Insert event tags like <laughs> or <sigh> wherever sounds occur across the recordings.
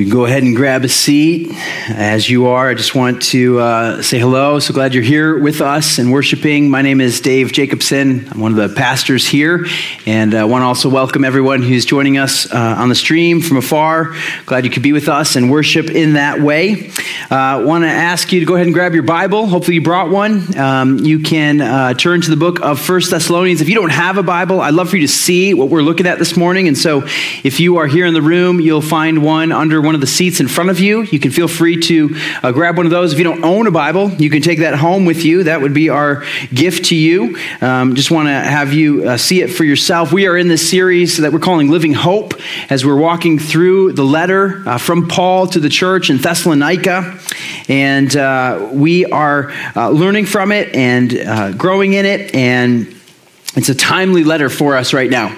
You can go ahead and grab a seat as you are. I just want to uh, say hello. So glad you're here with us and worshiping. My name is Dave Jacobson. I'm one of the pastors here, and I uh, want to also welcome everyone who's joining us uh, on the stream from afar. Glad you could be with us and worship in that way. I uh, want to ask you to go ahead and grab your Bible. Hopefully, you brought one. Um, you can uh, turn to the book of First Thessalonians. If you don't have a Bible, I'd love for you to see what we're looking at this morning. And so, if you are here in the room, you'll find one under one of the seats in front of you. You can feel free to uh, grab one of those. If you don't own a Bible, you can take that home with you. That would be our gift to you. Um, just want to have you uh, see it for yourself. We are in this series that we're calling Living Hope as we're walking through the letter uh, from Paul to the church in Thessalonica. And uh, we are uh, learning from it and uh, growing in it and it's a timely letter for us right now.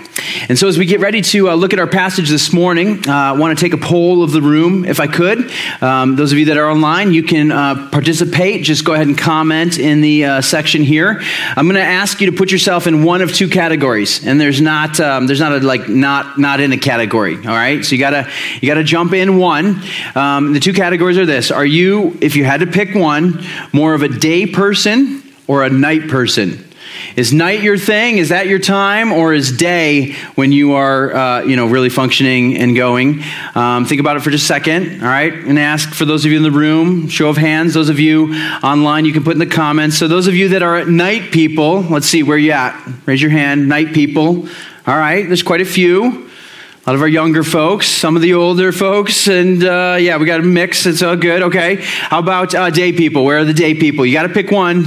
And so, as we get ready to uh, look at our passage this morning, uh, I want to take a poll of the room, if I could. Um, those of you that are online, you can uh, participate. Just go ahead and comment in the uh, section here. I'm going to ask you to put yourself in one of two categories, and there's not um, there's not a like not not in a category. All right, so you gotta you gotta jump in one. Um, the two categories are this: Are you, if you had to pick one, more of a day person or a night person? Is night your thing? Is that your time? Or is day when you are, uh, you know, really functioning and going? Um, think about it for just a second, all right? And ask for those of you in the room, show of hands. Those of you online, you can put in the comments. So those of you that are at night people, let's see, where you at? Raise your hand, night people. All right, there's quite a few. A lot of our younger folks, some of the older folks, and uh, yeah, we got a mix. It's all good. Okay. How about uh, day people? Where are the day people? You got to pick one.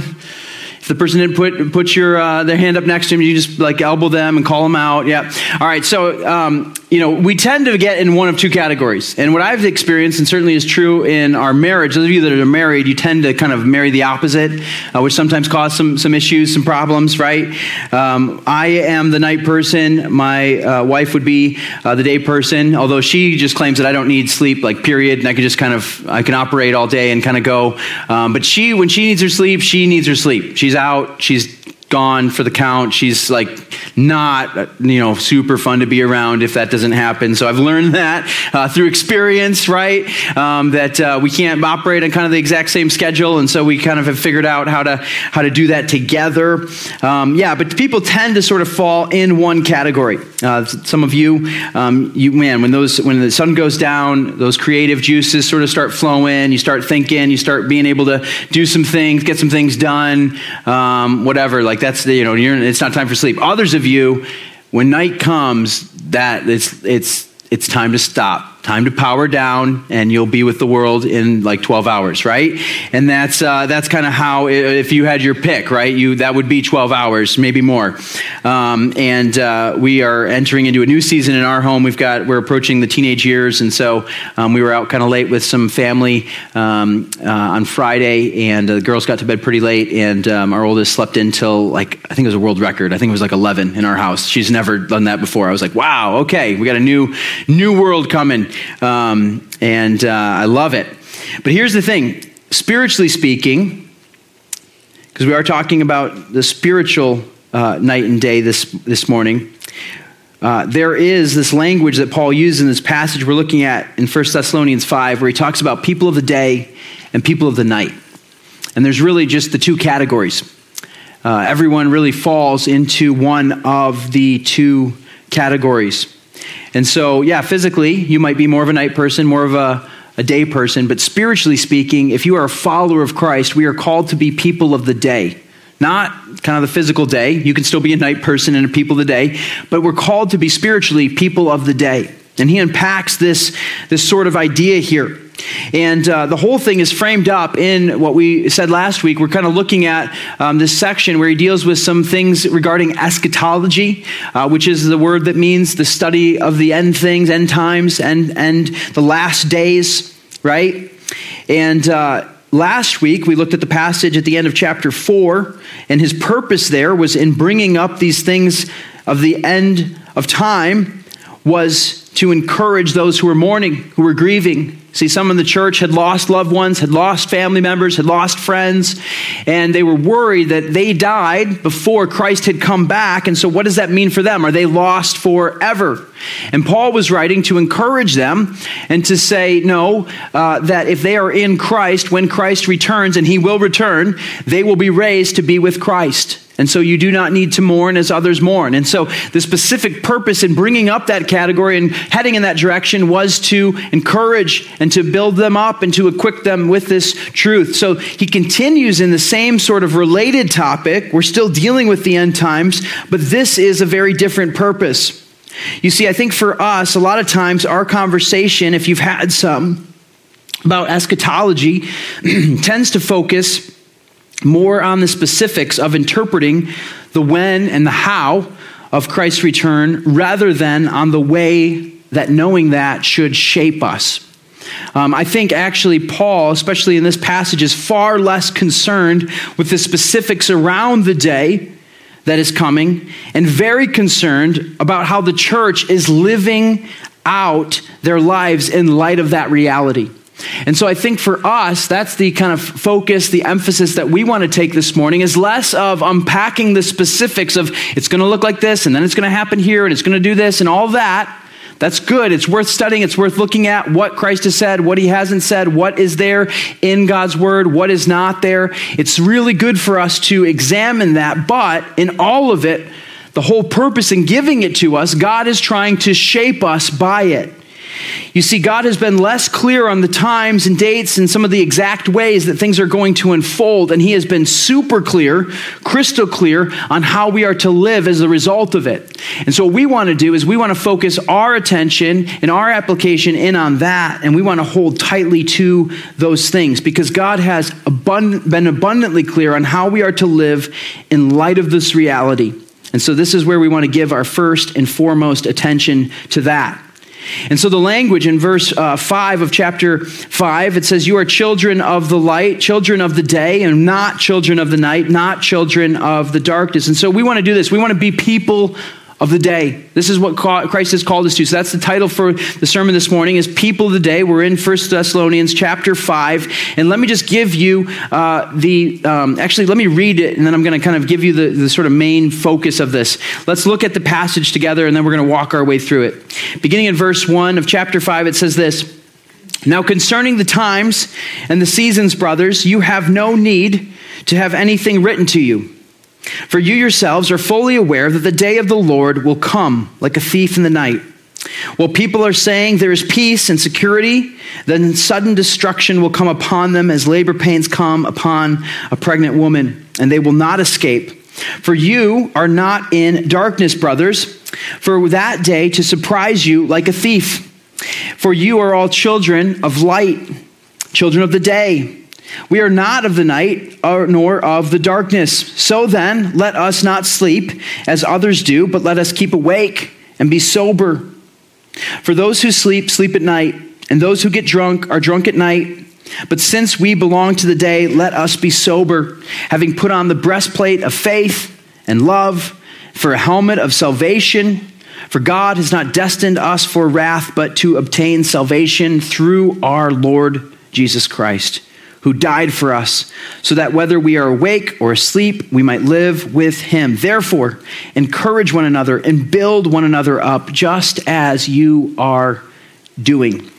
If the person didn't put, put your, uh, their hand up next to them, you just like elbow them and call them out. Yeah. All right. So, um, you know, we tend to get in one of two categories. And what I've experienced, and certainly is true in our marriage, those of you that are married, you tend to kind of marry the opposite, uh, which sometimes cause some, some issues, some problems, right? Um, I am the night person. My uh, wife would be uh, the day person, although she just claims that I don't need sleep, like, period. And I can just kind of, I can operate all day and kind of go. Um, but she, when she needs her sleep, she needs her sleep. She's out. She's gone for the count. She's like not, you know, super fun to be around if that doesn't happen. So I've learned that uh, through experience, right? Um, that uh, we can't operate on kind of the exact same schedule, and so we kind of have figured out how to how to do that together. Um, yeah, but people tend to sort of fall in one category. Uh, some of you, um, you man, when those when the sun goes down, those creative juices sort of start flowing. You start thinking, you start being able to do some things, get some things done, um, whatever. Like that's the, you know, it's not time for sleep. Others of you, when night comes, that it's it's it's time to stop time to power down and you'll be with the world in like 12 hours right? And that's uh, that's kind of how if you had your pick right you that would be 12 hours maybe more. Um, and uh, we are entering into a new season in our home. We've got we're approaching the teenage years and so um, we were out kind of late with some family um, uh, on friday and the girls got to bed pretty late and um, our oldest slept until like i think it was a world record. I think it was like 11 in our house. She's never done that before. I was like wow okay we got a new new world coming um, and uh, I love it. But here's the thing spiritually speaking, because we are talking about the spiritual uh, night and day this, this morning. Uh, there is this language that Paul used in this passage we're looking at in 1 Thessalonians 5, where he talks about people of the day and people of the night. And there's really just the two categories. Uh, everyone really falls into one of the two categories. And so, yeah, physically, you might be more of a night person, more of a, a day person, but spiritually speaking, if you are a follower of Christ, we are called to be people of the day. Not kind of the physical day. You can still be a night person and a people of the day, but we're called to be spiritually people of the day. And he unpacks this, this sort of idea here. And uh, the whole thing is framed up in what we said last week. We're kind of looking at um, this section where he deals with some things regarding eschatology, uh, which is the word that means the study of the end things, end times, and, and the last days, right? And uh, last week we looked at the passage at the end of chapter 4, and his purpose there was in bringing up these things of the end of time was to encourage those who were mourning, who were grieving. See, some in the church had lost loved ones, had lost family members, had lost friends, and they were worried that they died before Christ had come back. And so, what does that mean for them? Are they lost forever? And Paul was writing to encourage them and to say, no, uh, that if they are in Christ, when Christ returns, and he will return, they will be raised to be with Christ. And so you do not need to mourn as others mourn. And so the specific purpose in bringing up that category and heading in that direction was to encourage and to build them up and to equip them with this truth. So he continues in the same sort of related topic. We're still dealing with the end times, but this is a very different purpose. You see, I think for us, a lot of times our conversation, if you've had some, about eschatology <clears throat> tends to focus more on the specifics of interpreting the when and the how of Christ's return rather than on the way that knowing that should shape us. Um, I think actually Paul, especially in this passage, is far less concerned with the specifics around the day that is coming and very concerned about how the church is living out their lives in light of that reality. And so I think for us, that's the kind of focus, the emphasis that we want to take this morning is less of unpacking the specifics of it's going to look like this and then it's going to happen here and it's going to do this and all that. That's good. It's worth studying. It's worth looking at what Christ has said, what he hasn't said, what is there in God's word, what is not there. It's really good for us to examine that. But in all of it, the whole purpose in giving it to us, God is trying to shape us by it. You see, God has been less clear on the times and dates and some of the exact ways that things are going to unfold, and He has been super clear, crystal clear on how we are to live as a result of it. And so, what we want to do is we want to focus our attention and our application in on that, and we want to hold tightly to those things because God has abund- been abundantly clear on how we are to live in light of this reality. And so, this is where we want to give our first and foremost attention to that. And so the language in verse uh, 5 of chapter 5, it says, You are children of the light, children of the day, and not children of the night, not children of the darkness. And so we want to do this. We want to be people of the day. This is what Christ has called us to. So that's the title for the sermon this morning is People of the Day. We're in 1 Thessalonians chapter 5. And let me just give you uh, the, um, actually, let me read it, and then I'm going to kind of give you the, the sort of main focus of this. Let's look at the passage together, and then we're going to walk our way through it. Beginning in verse 1 of chapter 5, it says this. Now, concerning the times and the seasons, brothers, you have no need to have anything written to you for you yourselves are fully aware that the day of the Lord will come like a thief in the night. While people are saying there is peace and security, then sudden destruction will come upon them as labor pains come upon a pregnant woman, and they will not escape. For you are not in darkness, brothers, for that day to surprise you like a thief. For you are all children of light, children of the day. We are not of the night nor of the darkness. So then, let us not sleep as others do, but let us keep awake and be sober. For those who sleep, sleep at night, and those who get drunk are drunk at night. But since we belong to the day, let us be sober, having put on the breastplate of faith and love, for a helmet of salvation. For God has not destined us for wrath, but to obtain salvation through our Lord Jesus Christ who died for us, so that whether we are awake or asleep, we might live with him. Therefore, encourage one another and build one another up, just as you are doing.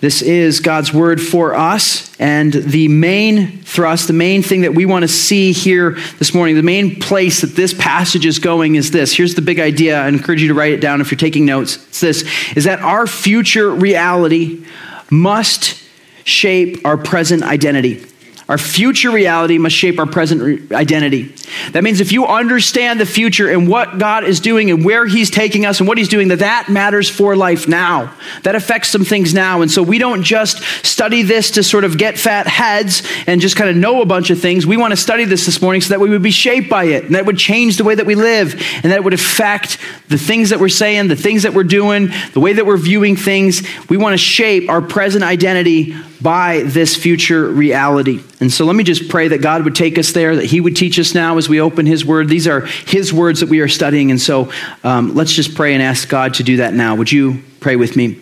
This is God's word for us. And the main thrust, the main thing that we want to see here this morning, the main place that this passage is going is this. Here's the big idea. I encourage you to write it down if you're taking notes. It's this is that our future reality must shape our present identity. Our future reality must shape our present re- identity. That means if you understand the future and what God is doing and where He's taking us and what He's doing, that that matters for life now. That affects some things now. And so we don't just study this to sort of get fat heads and just kind of know a bunch of things. We want to study this this morning so that we would be shaped by it and that would change the way that we live and that would affect the things that we're saying, the things that we're doing, the way that we're viewing things. We want to shape our present identity by this future reality. And so let me just pray that God would take us there, that He would teach us now as we open His Word. These are His words that we are studying. And so um, let's just pray and ask God to do that now. Would you pray with me.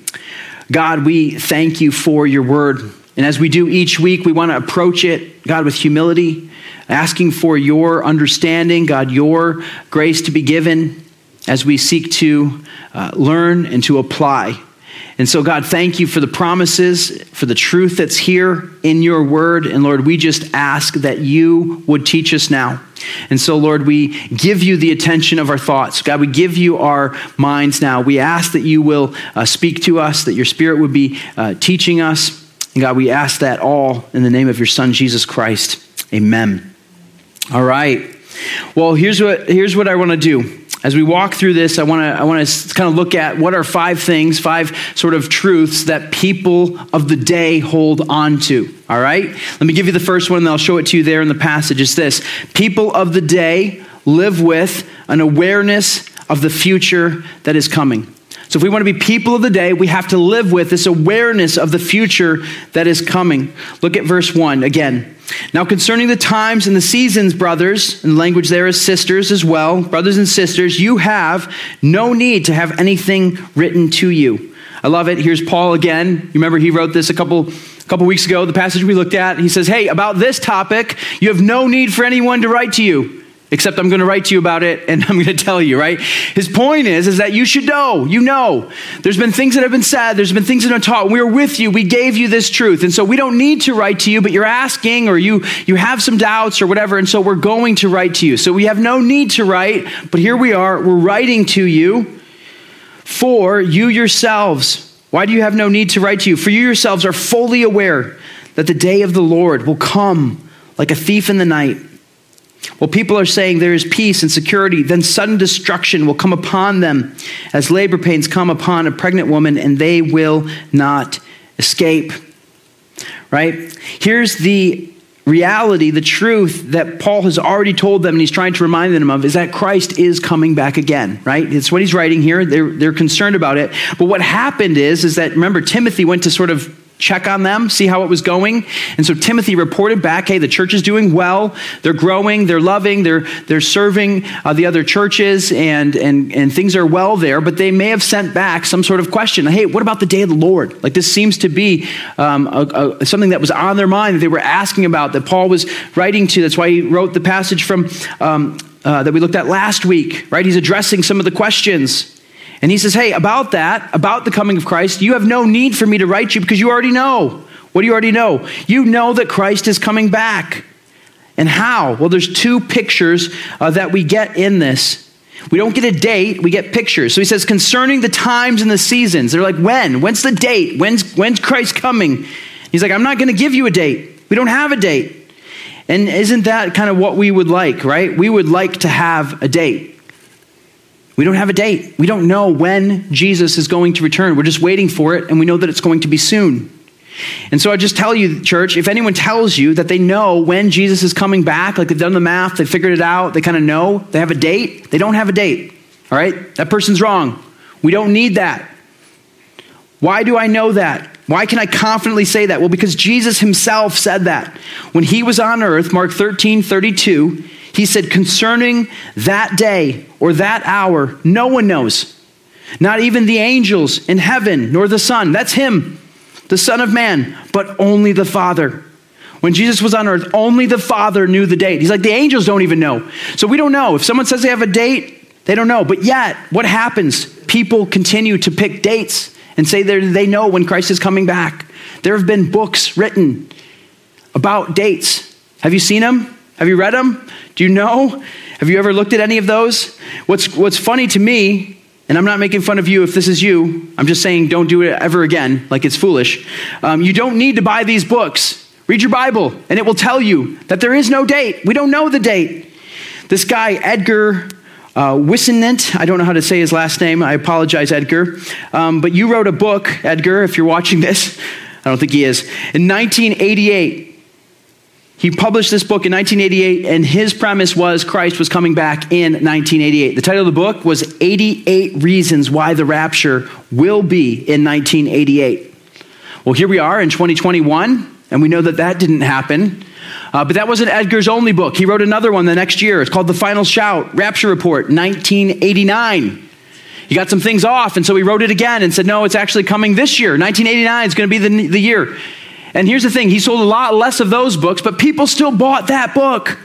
God, we thank you for your word. And as we do each week, we want to approach it, God, with humility, asking for your understanding, God, your grace to be given as we seek to uh, learn and to apply. And so, God, thank you for the promises, for the truth that's here in your word. And Lord, we just ask that you would teach us now. And so, Lord, we give you the attention of our thoughts. God, we give you our minds now. We ask that you will uh, speak to us, that your spirit would be uh, teaching us. And God, we ask that all in the name of your Son, Jesus Christ. Amen. All right. Well, here's what, here's what I want to do as we walk through this, I want to I want to kind of look at what are five things, five sort of truths that people of the day hold on to. All right? Let me give you the first one, and I'll show it to you there in the passage. It's this People of the day live with an awareness of the future that is coming. So, if we want to be people of the day, we have to live with this awareness of the future that is coming. Look at verse 1 again. Now, concerning the times and the seasons, brothers, and language there is sisters as well, brothers and sisters, you have no need to have anything written to you. I love it. Here's Paul again. You remember he wrote this a couple a couple weeks ago, the passage we looked at. He says, Hey, about this topic, you have no need for anyone to write to you except I'm going to write to you about it and <laughs> I'm going to tell you, right? His point is, is that you should know. You know. There's been things that have been said. There's been things that have been taught. We are with you. We gave you this truth. And so we don't need to write to you, but you're asking or you, you have some doubts or whatever. And so we're going to write to you. So we have no need to write, but here we are. We're writing to you for you yourselves. Why do you have no need to write to you? For you yourselves are fully aware that the day of the Lord will come like a thief in the night. Well, people are saying there is peace and security, then sudden destruction will come upon them as labor pains come upon a pregnant woman, and they will not escape. Right? Here's the reality, the truth that Paul has already told them and he's trying to remind them of is that Christ is coming back again, right? It's what he's writing here. They're, they're concerned about it. But what happened is, is that remember, Timothy went to sort of check on them, see how it was going. And so Timothy reported back, hey, the church is doing well. They're growing, they're loving, they're, they're serving uh, the other churches, and, and, and things are well there. But they may have sent back some sort of question. Hey, what about the day of the Lord? Like this seems to be um, a, a, something that was on their mind that they were asking about, that Paul was writing to. That's why he wrote the passage from um, uh, that we looked at last week, right? He's addressing some of the questions. And he says, Hey, about that, about the coming of Christ, you have no need for me to write you because you already know. What do you already know? You know that Christ is coming back. And how? Well, there's two pictures uh, that we get in this. We don't get a date, we get pictures. So he says, concerning the times and the seasons. They're like, when? When's the date? When's, when's Christ coming? He's like, I'm not going to give you a date. We don't have a date. And isn't that kind of what we would like, right? We would like to have a date. We don't have a date. We don't know when Jesus is going to return. We're just waiting for it, and we know that it's going to be soon. And so I just tell you, church, if anyone tells you that they know when Jesus is coming back, like they've done the math, they figured it out, they kind of know, they have a date, they don't have a date. All right? That person's wrong. We don't need that. Why do I know that? Why can I confidently say that? Well, because Jesus himself said that. When he was on earth, Mark 13, 32, he said, concerning that day or that hour, no one knows. Not even the angels in heaven, nor the Son. That's him, the Son of Man, but only the Father. When Jesus was on earth, only the Father knew the date. He's like, the angels don't even know. So we don't know. If someone says they have a date, they don't know. But yet, what happens? People continue to pick dates and say they know when Christ is coming back. There have been books written about dates. Have you seen them? Have you read them? Do you know? Have you ever looked at any of those? What's, what's funny to me, and I'm not making fun of you if this is you, I'm just saying don't do it ever again, like it's foolish. Um, you don't need to buy these books. Read your Bible, and it will tell you that there is no date. We don't know the date. This guy, Edgar uh, Whisenant, I don't know how to say his last name. I apologize, Edgar. Um, but you wrote a book, Edgar, if you're watching this. I don't think he is. In 1988, he published this book in 1988, and his premise was Christ was coming back in 1988. The title of the book was 88 Reasons Why the Rapture Will Be in 1988. Well, here we are in 2021, and we know that that didn't happen. Uh, but that wasn't Edgar's only book. He wrote another one the next year. It's called The Final Shout Rapture Report, 1989. He got some things off, and so he wrote it again and said, no, it's actually coming this year. 1989 is going to be the, the year. And here's the thing he sold a lot less of those books, but people still bought that book.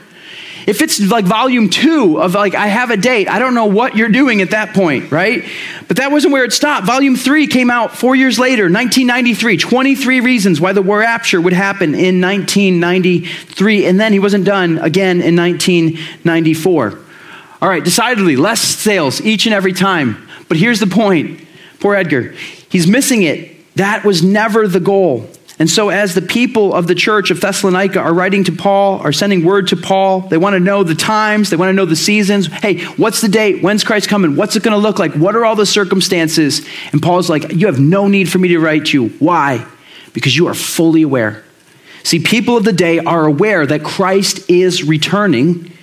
If it's like volume two of like, I have a date, I don't know what you're doing at that point, right? But that wasn't where it stopped. Volume three came out four years later, 1993. 23 reasons why the war rapture would happen in 1993. And then he wasn't done again in 1994. All right, decidedly, less sales each and every time. But here's the point poor Edgar, he's missing it. That was never the goal. And so, as the people of the church of Thessalonica are writing to Paul, are sending word to Paul, they want to know the times, they want to know the seasons. Hey, what's the date? When's Christ coming? What's it going to look like? What are all the circumstances? And Paul's like, You have no need for me to write to you. Why? Because you are fully aware. See, people of the day are aware that Christ is returning.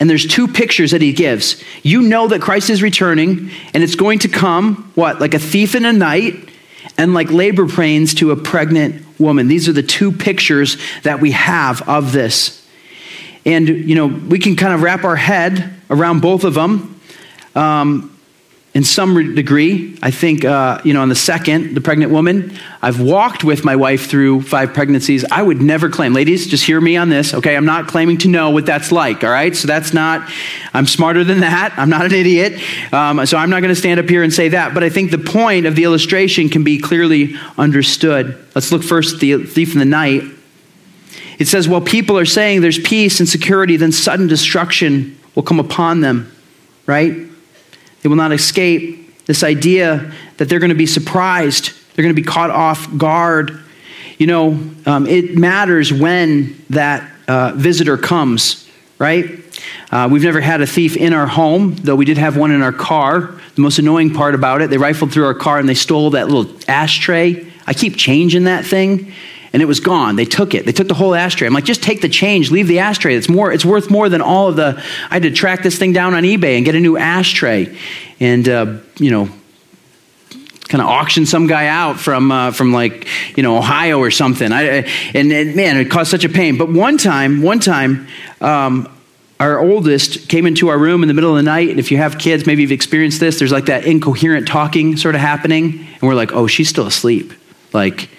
And there's two pictures that he gives. You know that Christ is returning, and it's going to come, what, like a thief in the night, and like labor pains to a pregnant woman. These are the two pictures that we have of this. And, you know, we can kind of wrap our head around both of them. Um, in some degree. I think, uh, you know, on the second, the pregnant woman, I've walked with my wife through five pregnancies. I would never claim, ladies, just hear me on this, okay? I'm not claiming to know what that's like, all right? So that's not, I'm smarter than that. I'm not an idiot. Um, so I'm not going to stand up here and say that. But I think the point of the illustration can be clearly understood. Let's look first at the thief in the night. It says, while people are saying there's peace and security, then sudden destruction will come upon them, right? They will not escape this idea that they're going to be surprised, they're going to be caught off guard. You know, um, it matters when that uh, visitor comes, right? Uh, we've never had a thief in our home, though we did have one in our car. The most annoying part about it, they rifled through our car and they stole that little ashtray. I keep changing that thing and it was gone. They took it. They took the whole ashtray. I'm like, just take the change, leave the ashtray. It's more. It's worth more than all of the. I had to track this thing down on eBay and get a new ashtray, and uh, you know, kind of auction some guy out from uh, from like you know Ohio or something. I, and, and, man, it caused such a pain. But one time, one time. Um, our oldest came into our room in the middle of the night, and if you have kids, maybe you've experienced this. There's like that incoherent talking sort of happening, and we're like, "Oh, she's still asleep." Like,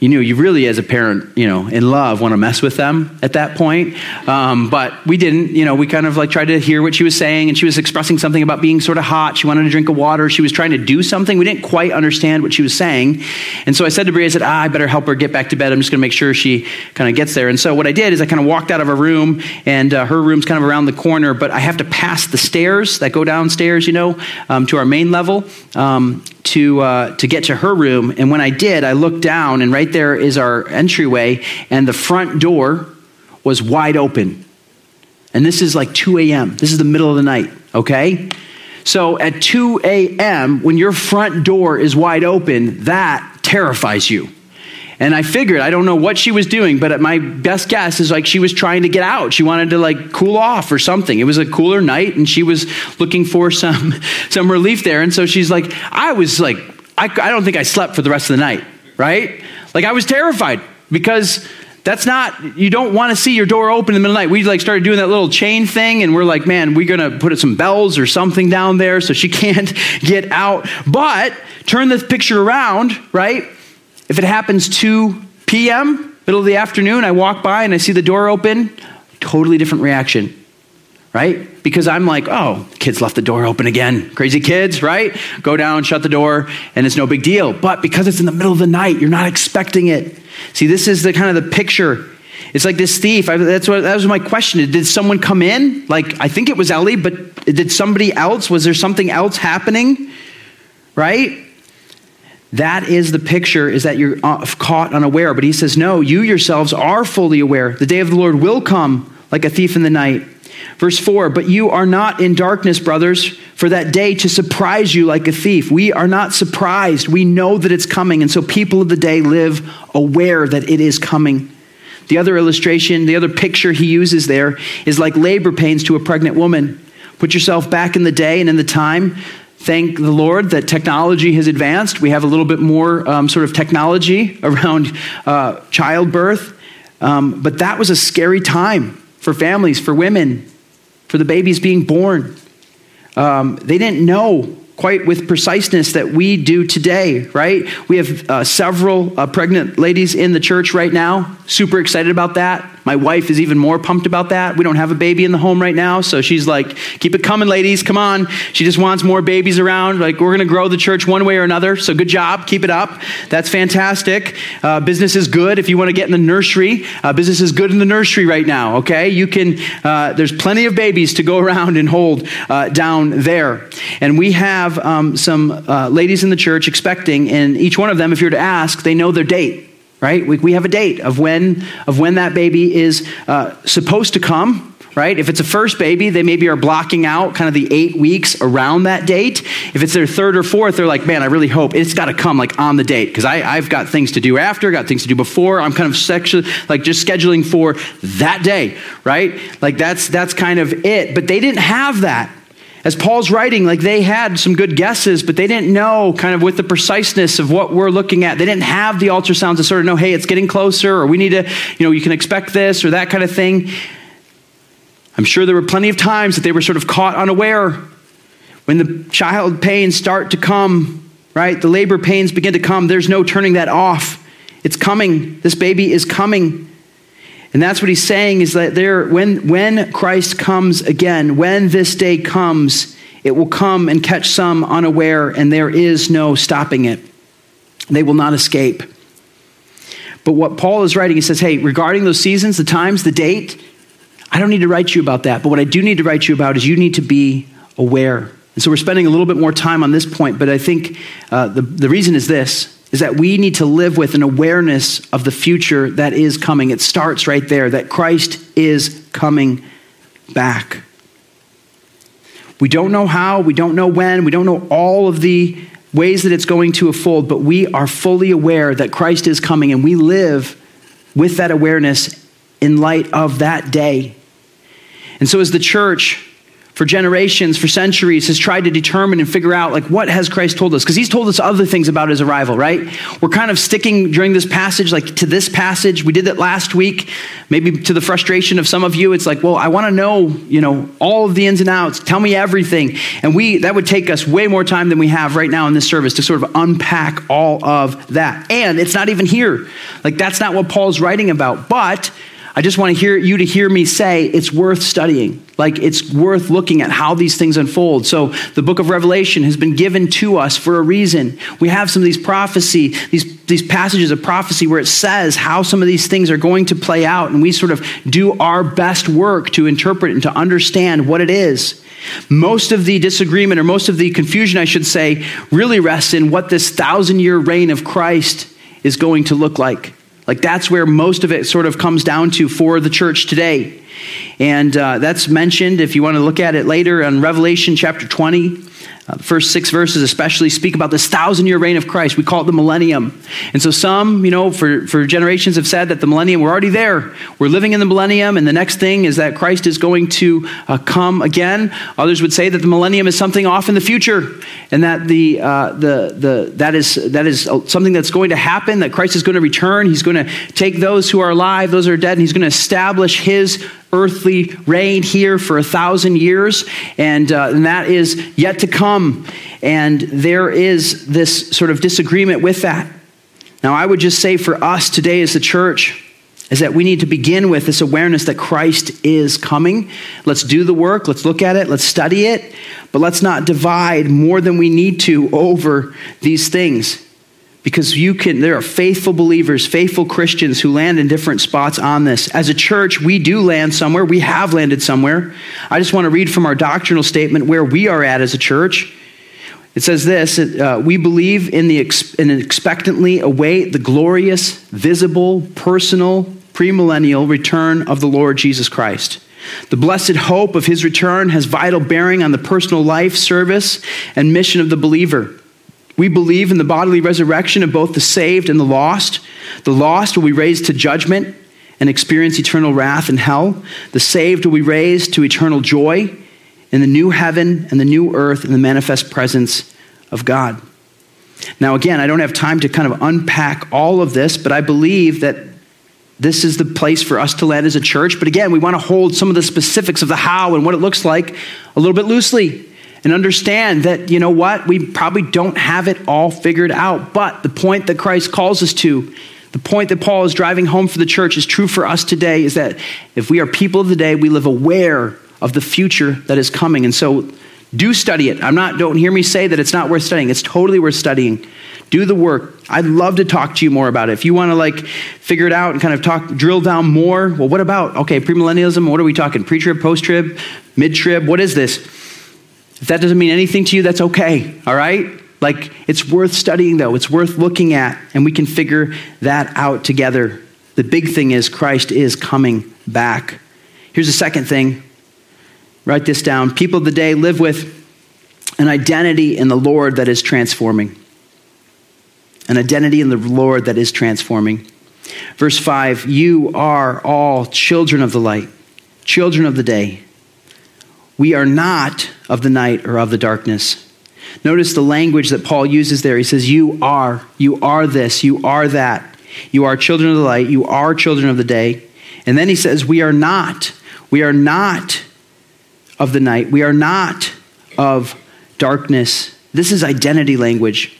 you know, you really, as a parent, you know, in love, want to mess with them at that point. Um, but we didn't. You know, we kind of like tried to hear what she was saying, and she was expressing something about being sort of hot. She wanted a drink of water. She was trying to do something. We didn't quite understand what she was saying, and so I said to Brie, I said, ah, I better help her get back to bed. I'm just going to make sure she kind of gets there. And so what I did is I kind of walked out of her room, and uh, her room's kind of around the corner, but I have to pass the stairs that go downstairs, you know, um, to our main level. Um, to, uh, to get to her room. And when I did, I looked down, and right there is our entryway, and the front door was wide open. And this is like 2 a.m., this is the middle of the night, okay? So at 2 a.m., when your front door is wide open, that terrifies you. And I figured, I don't know what she was doing, but my best guess is like she was trying to get out. She wanted to like cool off or something. It was a cooler night and she was looking for <laughs> some, some relief there. And so she's like, I was like, I, I don't think I slept for the rest of the night, right? Like I was terrified because that's not you don't want to see your door open in the middle of the night. We like started doing that little chain thing and we're like man we're going to put some bells or something down there so she <laughs> can't get out. But turn this picture around right? If it happens 2 p.m., middle of the afternoon, I walk by and I see the door open, totally different reaction, right? Because I'm like, oh, kids left the door open again. Crazy kids, right? Go down, shut the door, and it's no big deal. But because it's in the middle of the night, you're not expecting it. See, this is the kind of the picture. It's like this thief. I, that's what that was my question. Did someone come in? Like I think it was Ellie, but did somebody else? Was there something else happening? Right? That is the picture, is that you're uh, caught unaware. But he says, no, you yourselves are fully aware. The day of the Lord will come like a thief in the night. Verse 4 But you are not in darkness, brothers, for that day to surprise you like a thief. We are not surprised. We know that it's coming. And so people of the day live aware that it is coming. The other illustration, the other picture he uses there is like labor pains to a pregnant woman. Put yourself back in the day and in the time thank the Lord that technology has advanced. We have a little bit more um, sort of technology <laughs> around uh, childbirth. Um, but that was a scary time for families, for women, for the babies being born. Um, they didn't know quite with preciseness that we do today, right? We have uh, several uh, pregnant ladies in the church right now. Super excited about that. My wife is even more pumped about that. We don't have a baby in the home right now, so she's like, keep it coming, ladies, come on. She just wants more babies around. Like, we're going to grow the church one way or another, so good job, keep it up. That's fantastic. Uh, business is good if you want to get in the nursery. Uh, business is good in the nursery right now, okay? You can, uh, there's plenty of babies to go <laughs> around and hold uh, down there. And we have um, some uh, ladies in the church expecting, and each one of them, if you're to ask, they know their date right? We, we have a date of when, of when that baby is uh, supposed to come, right? If it's a first baby, they maybe are blocking out kind of the eight weeks around that date. If it's their third or fourth, they're like, man, I really hope it's got to come like on the date because I've got things to do after, got things to do before. I'm kind of sexually, like just scheduling for that day, right? Like that's, that's kind of it. But they didn't have that as Paul's writing, like they had some good guesses, but they didn't know kind of with the preciseness of what we're looking at. They didn't have the ultrasounds to sort of know, hey, it's getting closer, or we need to, you know, you can expect this, or that kind of thing. I'm sure there were plenty of times that they were sort of caught unaware when the child pains start to come, right? The labor pains begin to come. There's no turning that off. It's coming. This baby is coming. And that's what he's saying is that there, when, when Christ comes again, when this day comes, it will come and catch some unaware, and there is no stopping it. They will not escape. But what Paul is writing, he says, hey, regarding those seasons, the times, the date, I don't need to write you about that. But what I do need to write you about is you need to be aware. And so we're spending a little bit more time on this point, but I think uh, the, the reason is this is that we need to live with an awareness of the future that is coming. It starts right there, that Christ is coming back. We don't know how, we don't know when, we don't know all of the ways that it's going to unfold, but we are fully aware that Christ is coming, and we live with that awareness in light of that day. And so, as the church, for generations, for centuries, has tried to determine and figure out, like, what has Christ told us? Because he's told us other things about his arrival, right? We're kind of sticking during this passage, like, to this passage. We did that last week, maybe to the frustration of some of you. It's like, well, I want to know, you know, all of the ins and outs. Tell me everything. And we, that would take us way more time than we have right now in this service to sort of unpack all of that. And it's not even here. Like, that's not what Paul's writing about. But, I just want to hear you to hear me say it's worth studying. Like it's worth looking at how these things unfold. So the book of Revelation has been given to us for a reason. We have some of these prophecy, these, these passages of prophecy where it says how some of these things are going to play out, and we sort of do our best work to interpret and to understand what it is. Most of the disagreement, or most of the confusion, I should say, really rests in what this thousand year reign of Christ is going to look like. Like that's where most of it sort of comes down to for the church today. And uh, that's mentioned, if you want to look at it later, on Revelation chapter 20. Uh, first six verses, especially, speak about this thousand year reign of Christ. We call it the millennium. And so, some, you know, for, for generations have said that the millennium, we're already there. We're living in the millennium, and the next thing is that Christ is going to uh, come again. Others would say that the millennium is something off in the future, and that, the, uh, the, the, that, is, that is something that's going to happen, that Christ is going to return. He's going to take those who are alive, those who are dead, and he's going to establish his earthly reign here for a thousand years, and, uh, and that is yet to come. And there is this sort of disagreement with that. Now, I would just say for us today as the church, is that we need to begin with this awareness that Christ is coming. Let's do the work, let's look at it, let's study it, but let's not divide more than we need to over these things because you can there are faithful believers faithful christians who land in different spots on this. As a church we do land somewhere. We have landed somewhere. I just want to read from our doctrinal statement where we are at as a church. It says this uh, we believe in the ex- and expectantly await the glorious visible personal premillennial return of the lord jesus christ. The blessed hope of his return has vital bearing on the personal life service and mission of the believer we believe in the bodily resurrection of both the saved and the lost. The lost will be raised to judgment and experience eternal wrath in hell. The saved will be raised to eternal joy in the new heaven and the new earth in the manifest presence of God. Now, again, I don't have time to kind of unpack all of this, but I believe that this is the place for us to land as a church. But again, we want to hold some of the specifics of the how and what it looks like a little bit loosely and understand that, you know what, we probably don't have it all figured out. But the point that Christ calls us to, the point that Paul is driving home for the church is true for us today is that if we are people of the day, we live aware of the future that is coming. And so do study it. I'm not, don't hear me say that it's not worth studying. It's totally worth studying. Do the work. I'd love to talk to you more about it. If you want to like figure it out and kind of talk, drill down more, well, what about, okay, premillennialism, what are we talking? Pre trib, post trib, mid trib? What is this? If that doesn't mean anything to you, that's okay, all right? Like, it's worth studying, though. It's worth looking at, and we can figure that out together. The big thing is Christ is coming back. Here's the second thing write this down. People of the day live with an identity in the Lord that is transforming. An identity in the Lord that is transforming. Verse 5 You are all children of the light, children of the day. We are not of the night or of the darkness. Notice the language that Paul uses there. He says, You are, you are this, you are that. You are children of the light, you are children of the day. And then he says, We are not, we are not of the night, we are not of darkness. This is identity language.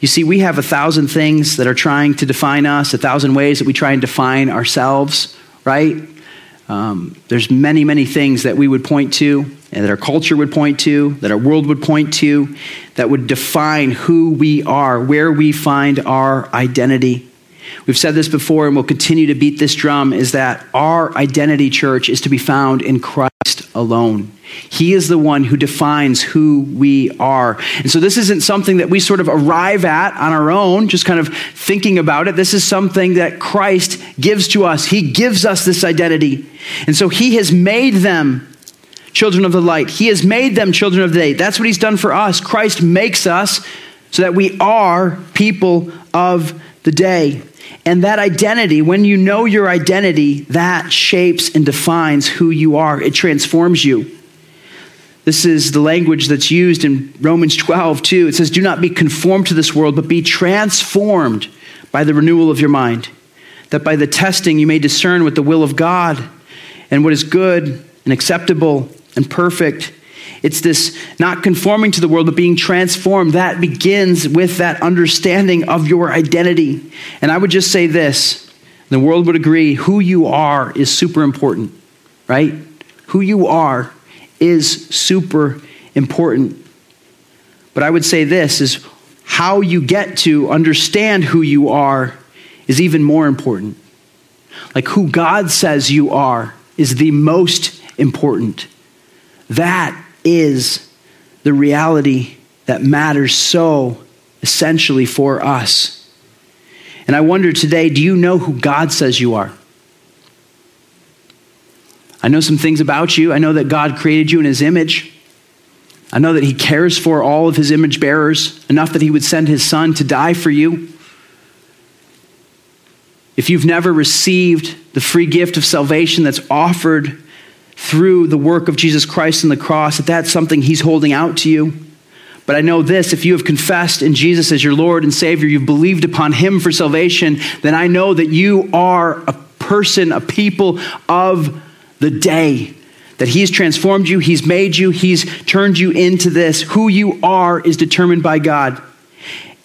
You see, we have a thousand things that are trying to define us, a thousand ways that we try and define ourselves, right? Um, there's many, many things that we would point to, and that our culture would point to, that our world would point to, that would define who we are, where we find our identity. We've said this before, and we'll continue to beat this drum is that our identity, church, is to be found in Christ alone. He is the one who defines who we are. And so this isn't something that we sort of arrive at on our own, just kind of thinking about it. This is something that Christ gives to us. He gives us this identity. And so he has made them children of the light. He has made them children of the day. That's what he's done for us. Christ makes us so that we are people of the day. And that identity, when you know your identity, that shapes and defines who you are. It transforms you. This is the language that's used in Romans 12, too. It says, Do not be conformed to this world, but be transformed by the renewal of your mind, that by the testing you may discern what the will of God and what is good and acceptable and perfect. It's this not conforming to the world, but being transformed. That begins with that understanding of your identity. And I would just say this the world would agree who you are is super important, right? Who you are is super important. But I would say this is how you get to understand who you are is even more important. Like who God says you are is the most important. That is the reality that matters so essentially for us. And I wonder today do you know who God says you are? I know some things about you. I know that God created you in his image. I know that he cares for all of his image bearers enough that he would send his son to die for you. If you've never received the free gift of salvation that's offered through the work of Jesus Christ on the cross, that that's something he's holding out to you. But I know this if you have confessed in Jesus as your Lord and Savior, you've believed upon him for salvation, then I know that you are a person, a people of the day. That he's transformed you, he's made you, he's turned you into this. Who you are is determined by God.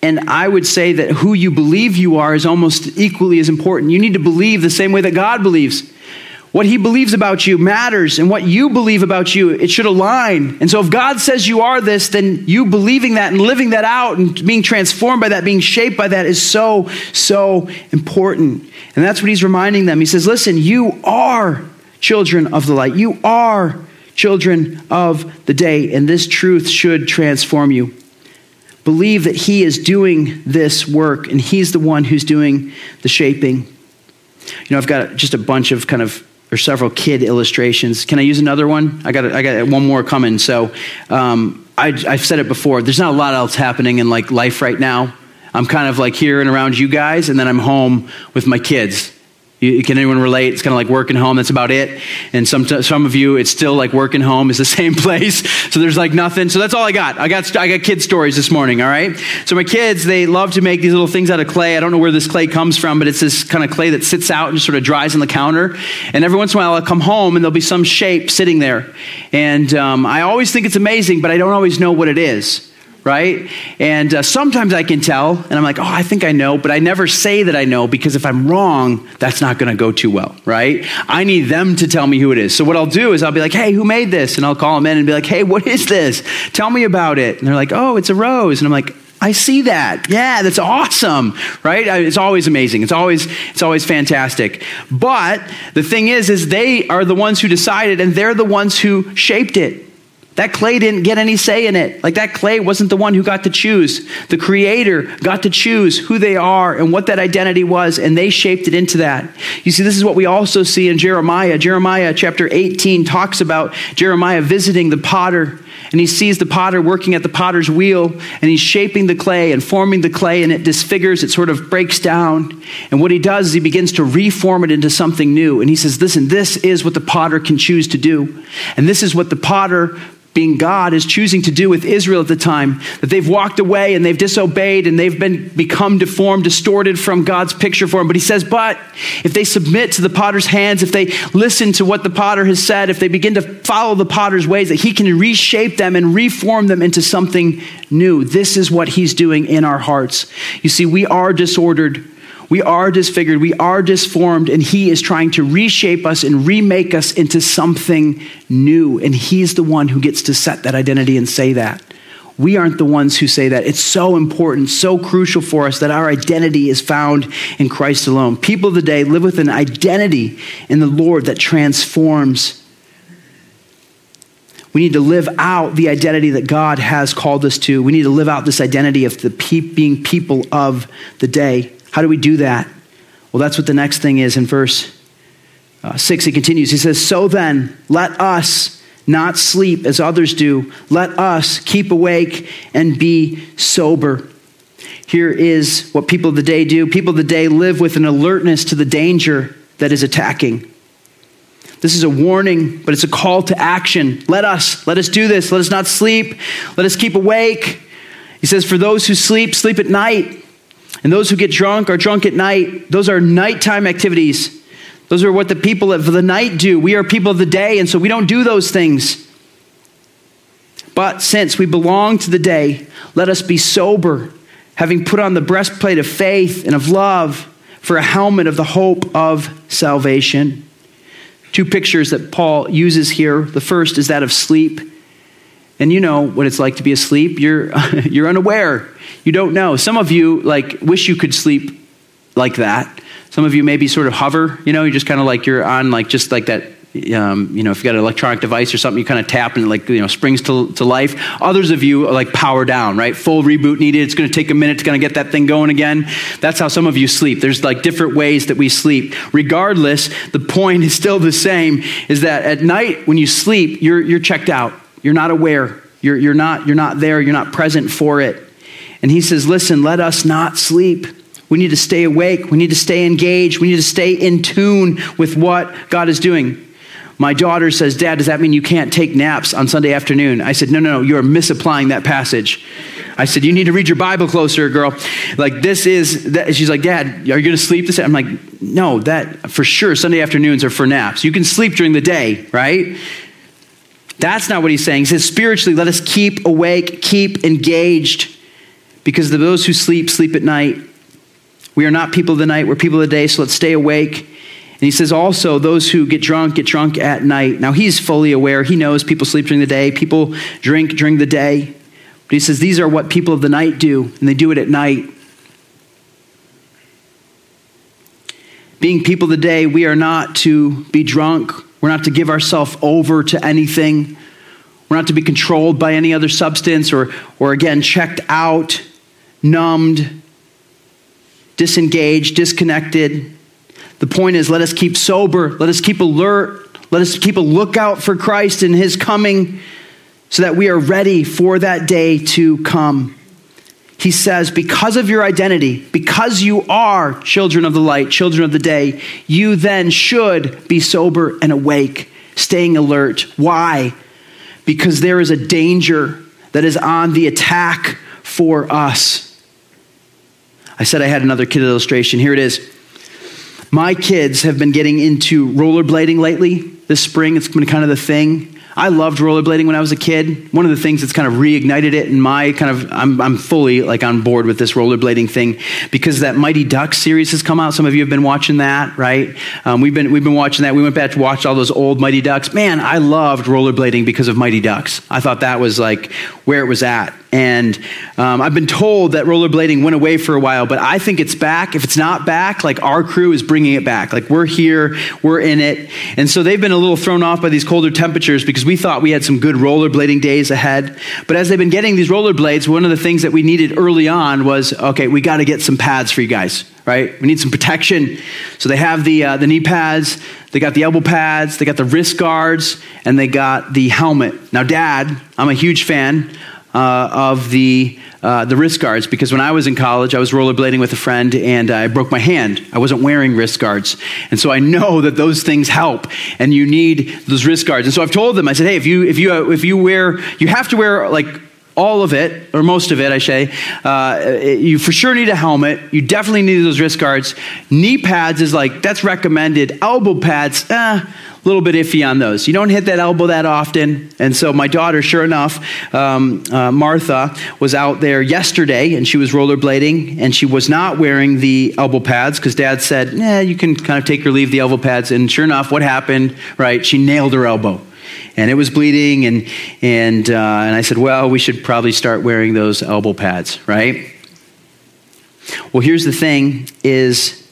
And I would say that who you believe you are is almost equally as important. You need to believe the same way that God believes. What he believes about you matters, and what you believe about you, it should align. And so, if God says you are this, then you believing that and living that out and being transformed by that, being shaped by that is so, so important. And that's what he's reminding them. He says, Listen, you are children of the light, you are children of the day, and this truth should transform you. Believe that he is doing this work, and he's the one who's doing the shaping. You know, I've got just a bunch of kind of or several kid illustrations. Can I use another one? I got I got one more coming. So um, I, I've said it before. There's not a lot else happening in like life right now. I'm kind of like here and around you guys, and then I'm home with my kids. Can anyone relate? It's kind of like working home. That's about it. And some some of you, it's still like working home is the <laughs> same place. So there's like nothing. So that's all I got. I got I got kid stories this morning. All right. So my kids, they love to make these little things out of clay. I don't know where this clay comes from, but it's this kind of clay that sits out and sort of dries on the counter. And every once in a while, I'll come home and there'll be some shape sitting there. And um, I always think it's amazing, but I don't always know what it is right? And uh, sometimes I can tell, and I'm like, oh, I think I know, but I never say that I know because if I'm wrong, that's not going to go too well, right? I need them to tell me who it is. So what I'll do is I'll be like, hey, who made this? And I'll call them in and be like, hey, what is this? Tell me about it. And they're like, oh, it's a rose. And I'm like, I see that. Yeah, that's awesome, right? It's always amazing. It's always it's always fantastic. But the thing is is they are the ones who decided and they're the ones who shaped it. That clay didn't get any say in it. Like that clay wasn't the one who got to choose. The creator got to choose who they are and what that identity was, and they shaped it into that. You see, this is what we also see in Jeremiah. Jeremiah chapter 18 talks about Jeremiah visiting the potter, and he sees the potter working at the potter's wheel, and he's shaping the clay and forming the clay, and it disfigures, it sort of breaks down. And what he does is he begins to reform it into something new. And he says, Listen, this is what the potter can choose to do. And this is what the potter being God, is choosing to do with Israel at the time. That they've walked away and they've disobeyed and they've been become deformed, distorted from God's picture for them. But he says, but if they submit to the potter's hands, if they listen to what the potter has said, if they begin to follow the potter's ways, that he can reshape them and reform them into something new. This is what he's doing in our hearts. You see, we are disordered. We are disfigured, we are disformed, and He is trying to reshape us and remake us into something new. And He's the one who gets to set that identity and say that. We aren't the ones who say that. It's so important, so crucial for us that our identity is found in Christ alone. People of the day live with an identity in the Lord that transforms. We need to live out the identity that God has called us to. We need to live out this identity of the pe- being people of the day. How do we do that? Well, that's what the next thing is in verse uh, 6. He continues. He says, So then, let us not sleep as others do. Let us keep awake and be sober. Here is what people of the day do people of the day live with an alertness to the danger that is attacking. This is a warning, but it's a call to action. Let us, let us do this. Let us not sleep. Let us keep awake. He says, For those who sleep, sleep at night. And those who get drunk are drunk at night. Those are nighttime activities. Those are what the people of the night do. We are people of the day, and so we don't do those things. But since we belong to the day, let us be sober, having put on the breastplate of faith and of love for a helmet of the hope of salvation. Two pictures that Paul uses here. The first is that of sleep. And you know what it's like to be asleep. You're, <laughs> you're unaware. You don't know. Some of you like wish you could sleep like that. Some of you maybe sort of hover, you know, you just kind of like you're on like just like that um, you know, if you got an electronic device or something, you kind of tap and like, you know, springs to, to life. Others of you are like power down, right? Full reboot needed. It's going to take a minute to kind of get that thing going again. That's how some of you sleep. There's like different ways that we sleep. Regardless, the point is still the same is that at night when you sleep, you're, you're checked out. You're not aware. You're, you're, not, you're not there. You're not present for it. And he says, Listen, let us not sleep. We need to stay awake. We need to stay engaged. We need to stay in tune with what God is doing. My daughter says, Dad, does that mean you can't take naps on Sunday afternoon? I said, No, no, no, you're misapplying that passage. I said, You need to read your Bible closer, girl. Like, this is, that. she's like, Dad, are you going to sleep this? I'm like, No, that for sure, Sunday afternoons are for naps. You can sleep during the day, right? That's not what he's saying. He says, spiritually, let us keep awake, keep engaged, because those who sleep, sleep at night. We are not people of the night, we're people of the day, so let's stay awake. And he says also, those who get drunk, get drunk at night. Now, he's fully aware. He knows people sleep during the day, people drink during the day. But he says, these are what people of the night do, and they do it at night. Being people of the day, we are not to be drunk we're not to give ourselves over to anything. We're not to be controlled by any other substance or, or again, checked out, numbed, disengaged, disconnected. The point is, let us keep sober, let us keep alert, let us keep a lookout for Christ and his coming so that we are ready for that day to come. He says, because of your identity, because you are children of the light, children of the day, you then should be sober and awake, staying alert. Why? Because there is a danger that is on the attack for us. I said I had another kid illustration. Here it is. My kids have been getting into rollerblading lately this spring. It's been kind of the thing. I loved rollerblading when I was a kid. One of the things that's kind of reignited it in my kind of, I'm, I'm fully like on board with this rollerblading thing because that Mighty Ducks series has come out. Some of you have been watching that, right? Um, we've been we've been watching that. We went back to watch all those old Mighty Ducks. Man, I loved rollerblading because of Mighty Ducks. I thought that was like where it was at. And um, I've been told that rollerblading went away for a while, but I think it's back. If it's not back, like our crew is bringing it back. Like we're here, we're in it. And so they've been a little thrown off by these colder temperatures because we thought we had some good rollerblading days ahead. But as they've been getting these rollerblades, one of the things that we needed early on was okay, we got to get some pads for you guys, right? We need some protection. So they have the, uh, the knee pads, they got the elbow pads, they got the wrist guards, and they got the helmet. Now, Dad, I'm a huge fan uh, of the, uh, the wrist guards because when I was in college, I was rollerblading with a friend and I broke my hand. I wasn't wearing wrist guards. And so I know that those things help and you need those wrist guards. And so I've told them, I said, hey, if you, if you, if you wear, you have to wear like all of it, or most of it, I say, uh, you for sure need a helmet. You definitely need those wrist guards. Knee pads is like, that's recommended. Elbow pads, eh, a little bit iffy on those. You don't hit that elbow that often. And so my daughter, sure enough, um, uh, Martha, was out there yesterday and she was rollerblading and she was not wearing the elbow pads because dad said, yeah, you can kind of take or leave the elbow pads. And sure enough, what happened? Right, she nailed her elbow and it was bleeding and and uh, and I said, well, we should probably start wearing those elbow pads, right? Well, here's the thing: is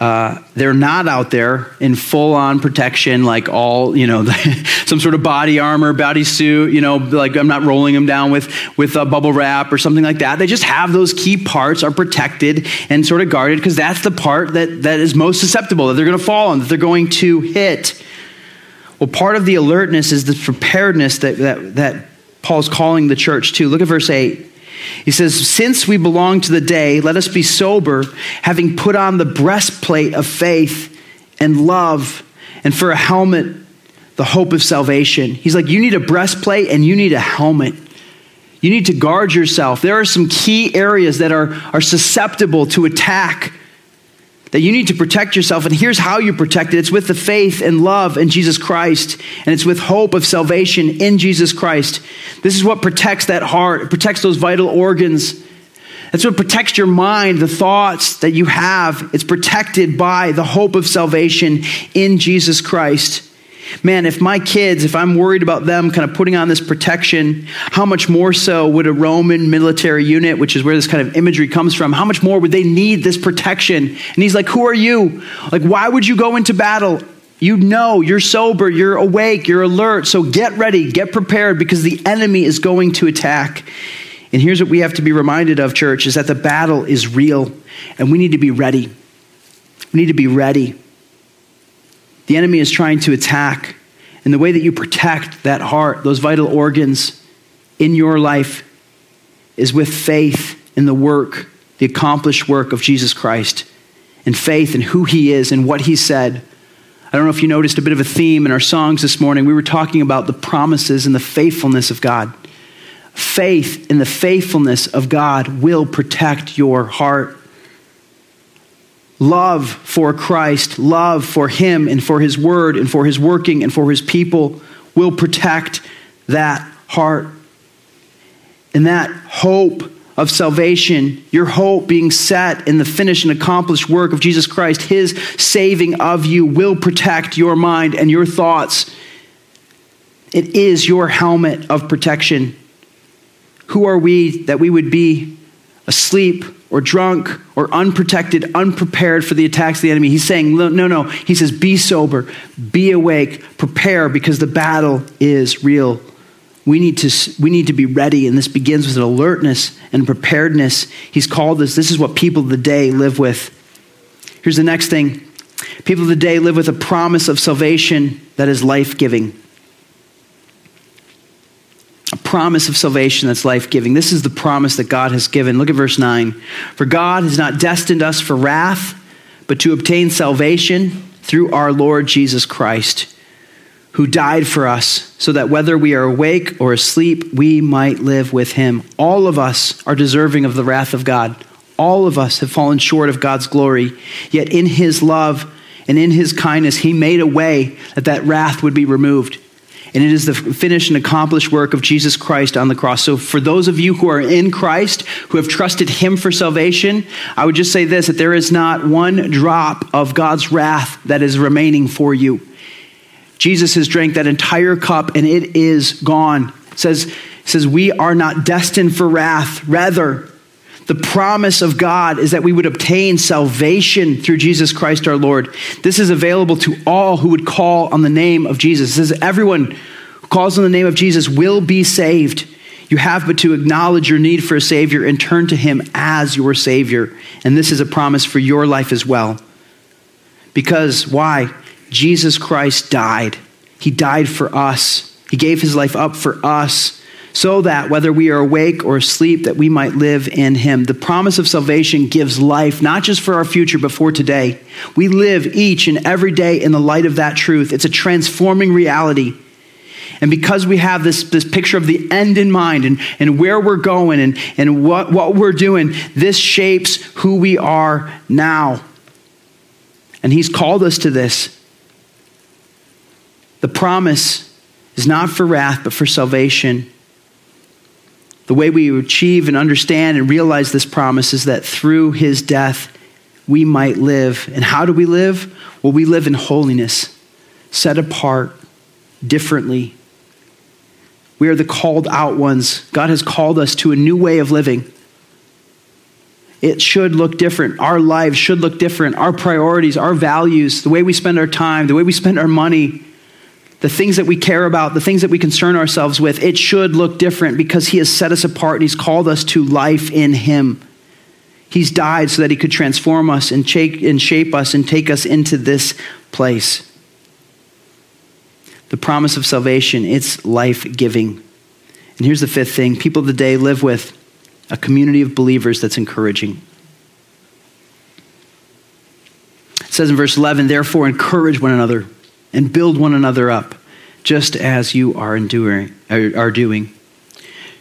uh, they're not out there in full on protection, like all, you know, <laughs> some sort of body armor, body suit, you know, like I'm not rolling them down with, with a bubble wrap or something like that. They just have those key parts are protected and sort of guarded because that's the part that, that is most susceptible, that they're going to fall on, that they're going to hit. Well, part of the alertness is the preparedness that, that, that Paul's calling the church to. Look at verse 8. He says, Since we belong to the day, let us be sober, having put on the breastplate of faith and love, and for a helmet, the hope of salvation. He's like, You need a breastplate and you need a helmet. You need to guard yourself. There are some key areas that are, are susceptible to attack that you need to protect yourself. And here's how you protect it it's with the faith and love in Jesus Christ, and it's with hope of salvation in Jesus Christ. This is what protects that heart, it protects those vital organs. That's what protects your mind, the thoughts that you have. It's protected by the hope of salvation in Jesus Christ. Man, if my kids, if I'm worried about them kind of putting on this protection, how much more so would a Roman military unit, which is where this kind of imagery comes from, how much more would they need this protection? And he's like, Who are you? Like, why would you go into battle? You know, you're sober, you're awake, you're alert. So get ready, get prepared because the enemy is going to attack. And here's what we have to be reminded of, church, is that the battle is real and we need to be ready. We need to be ready. The enemy is trying to attack. And the way that you protect that heart, those vital organs in your life, is with faith in the work, the accomplished work of Jesus Christ, and faith in who he is and what he said. I don't know if you noticed a bit of a theme in our songs this morning. We were talking about the promises and the faithfulness of God. Faith in the faithfulness of God will protect your heart love for Christ, love for Him and for His Word and for His working and for His people will protect that heart. And that hope of salvation, your hope being set in the finished and accomplished work of Jesus Christ, His saving of you will protect your mind and your thoughts. It is your helmet of protection. Who are we that we would be asleep or drunk or unprotected, unprepared for the attacks of the enemy. He's saying, no, no. He says, be sober, be awake, prepare because the battle is real. We need to, we need to be ready, and this begins with an alertness and preparedness. He's called us, this is what people of the day live with. Here's the next thing people of the day live with a promise of salvation that is life giving promise of salvation that's life giving. This is the promise that God has given. Look at verse 9. For God has not destined us for wrath, but to obtain salvation through our Lord Jesus Christ, who died for us, so that whether we are awake or asleep, we might live with him. All of us are deserving of the wrath of God. All of us have fallen short of God's glory. Yet in his love and in his kindness, he made a way that that wrath would be removed. And it is the finished and accomplished work of Jesus Christ on the cross. So, for those of you who are in Christ, who have trusted Him for salvation, I would just say this that there is not one drop of God's wrath that is remaining for you. Jesus has drank that entire cup and it is gone. It says, it says, We are not destined for wrath. Rather, the promise of God is that we would obtain salvation through Jesus Christ our Lord. This is available to all who would call on the name of Jesus. It says everyone who calls on the name of Jesus will be saved. You have but to acknowledge your need for a Savior and turn to Him as your Savior. And this is a promise for your life as well. Because why? Jesus Christ died. He died for us. He gave His life up for us so that whether we are awake or asleep that we might live in him the promise of salvation gives life not just for our future but for today we live each and every day in the light of that truth it's a transforming reality and because we have this, this picture of the end in mind and, and where we're going and, and what, what we're doing, this shapes who we are now. And He's called us to this. The promise is not for wrath, but for salvation. The way we achieve and understand and realize this promise is that through his death, we might live. And how do we live? Well, we live in holiness, set apart, differently. We are the called out ones. God has called us to a new way of living. It should look different. Our lives should look different. Our priorities, our values, the way we spend our time, the way we spend our money, the things that we care about, the things that we concern ourselves with, it should look different because He has set us apart and He's called us to life in Him. He's died so that He could transform us and shape, us and take us into this place. The promise of salvation, it's life giving. And here's the fifth thing people of the day live with a community of believers that's encouraging. It says in verse 11, therefore, encourage one another and build one another up, just as you are, enduring, are doing.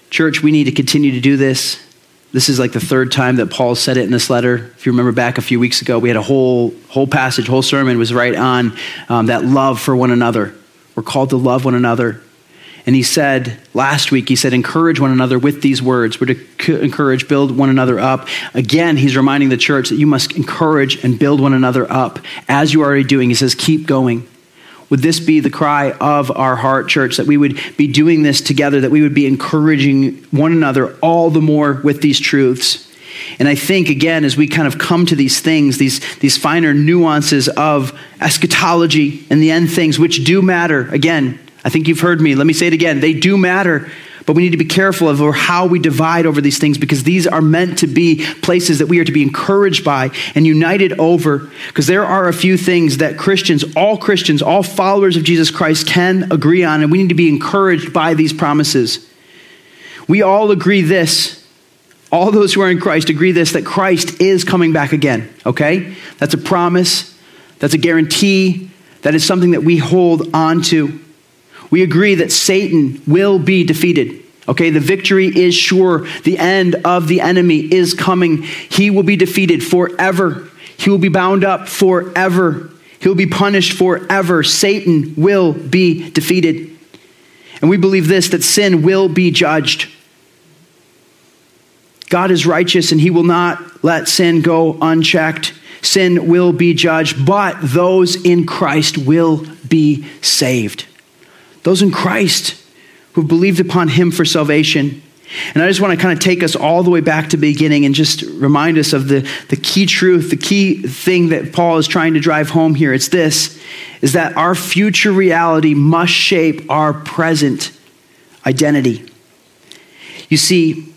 Church, we need to continue to do this. This is like the third time that Paul said it in this letter. If you remember back a few weeks ago, we had a whole whole passage, whole sermon was right on um, that love for one another. We're called to love one another. And he said last week, he said, encourage one another with these words. We're to encourage, build one another up. Again, he's reminding the church that you must encourage and build one another up as you are already doing. He says, keep going. Would this be the cry of our heart, church, that we would be doing this together, that we would be encouraging one another all the more with these truths? And I think, again, as we kind of come to these things, these, these finer nuances of eschatology and the end things, which do matter, again, I think you've heard me. Let me say it again. They do matter. But we need to be careful of how we divide over these things because these are meant to be places that we are to be encouraged by and united over. Because there are a few things that Christians, all Christians, all followers of Jesus Christ can agree on, and we need to be encouraged by these promises. We all agree this. All those who are in Christ agree this that Christ is coming back again, okay? That's a promise, that's a guarantee, that is something that we hold on to. We agree that Satan will be defeated. Okay, the victory is sure. The end of the enemy is coming. He will be defeated forever. He will be bound up forever. He will be punished forever. Satan will be defeated. And we believe this that sin will be judged. God is righteous and he will not let sin go unchecked. Sin will be judged, but those in Christ will be saved those in Christ who believed upon him for salvation. And I just want to kind of take us all the way back to the beginning and just remind us of the, the key truth, the key thing that Paul is trying to drive home here. It's this is that our future reality must shape our present identity. You see,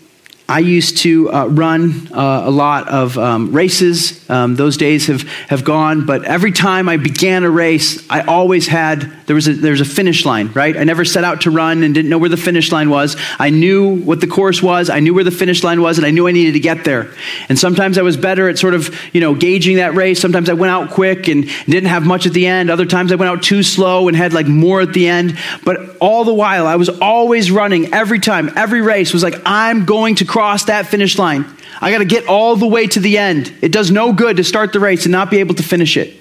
I used to uh, run uh, a lot of um, races. Um, those days have, have gone, but every time I began a race, I always had, there was, a, there was a finish line, right? I never set out to run and didn't know where the finish line was. I knew what the course was, I knew where the finish line was, and I knew I needed to get there. And sometimes I was better at sort of, you know, gauging that race. Sometimes I went out quick and didn't have much at the end. Other times I went out too slow and had like more at the end. But all the while, I was always running every time, every race was like, I'm going to cross that finish line. I got to get all the way to the end. It does no good to start the race and not be able to finish it.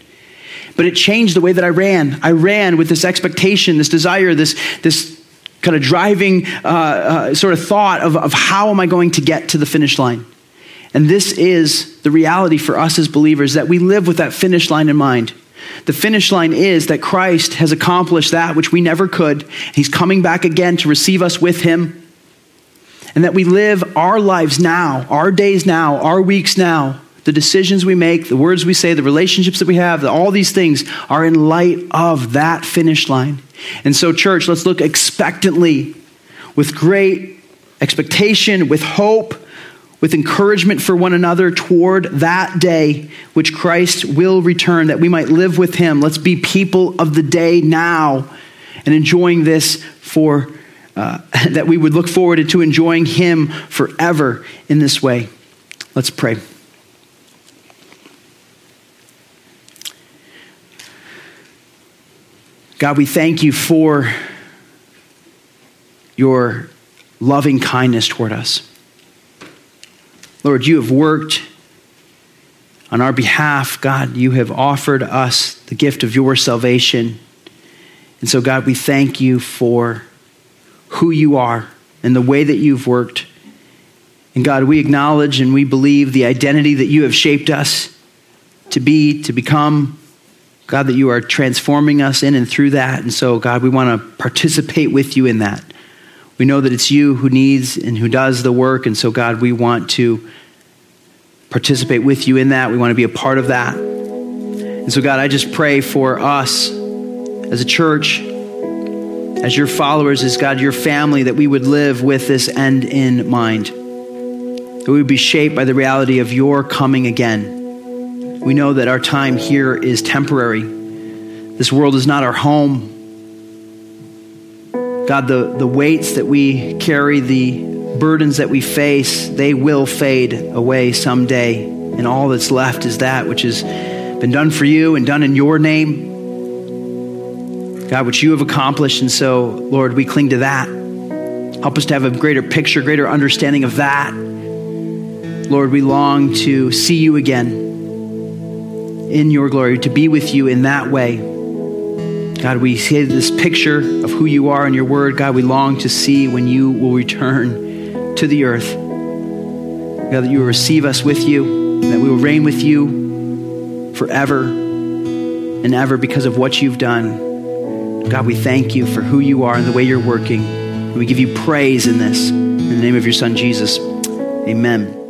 But it changed the way that I ran. I ran with this expectation, this desire, this, this kind of driving uh, uh, sort of thought of, of how am I going to get to the finish line. And this is the reality for us as believers that we live with that finish line in mind. The finish line is that Christ has accomplished that which we never could. He's coming back again to receive us with Him and that we live our lives now, our days now, our weeks now, the decisions we make, the words we say, the relationships that we have, all these things are in light of that finish line. And so, church, let's look expectantly, with great expectation, with hope, with encouragement for one another toward that day which Christ will return, that we might live with him. Let's be people of the day now and enjoying this for uh, <laughs> that we would look forward to enjoying Him forever in this way. Let's pray. God, we thank you for your loving kindness toward us. Lord, you have worked on our behalf. God, you have offered us the gift of your salvation. And so, God, we thank you for who you are and the way that you've worked. And God, we acknowledge and we believe the identity that you have shaped us to be, to become. God, that you are transforming us in and through that. And so, God, we want to participate with you in that. We know that it's you who needs and who does the work. And so, God, we want to participate with you in that. We want to be a part of that. And so, God, I just pray for us as a church as your followers, as God, your family, that we would live with this end in mind. That we would be shaped by the reality of your coming again. We know that our time here is temporary. This world is not our home. God, the, the weights that we carry, the burdens that we face, they will fade away someday. And all that's left is that which has been done for you and done in your name. God, which you have accomplished. And so, Lord, we cling to that. Help us to have a greater picture, greater understanding of that. Lord, we long to see you again in your glory, to be with you in that way. God, we see this picture of who you are in your word. God, we long to see when you will return to the earth. God, that you will receive us with you, that we will reign with you forever and ever because of what you've done. God, we thank you for who you are and the way you're working. And we give you praise in this. In the name of your son, Jesus. Amen.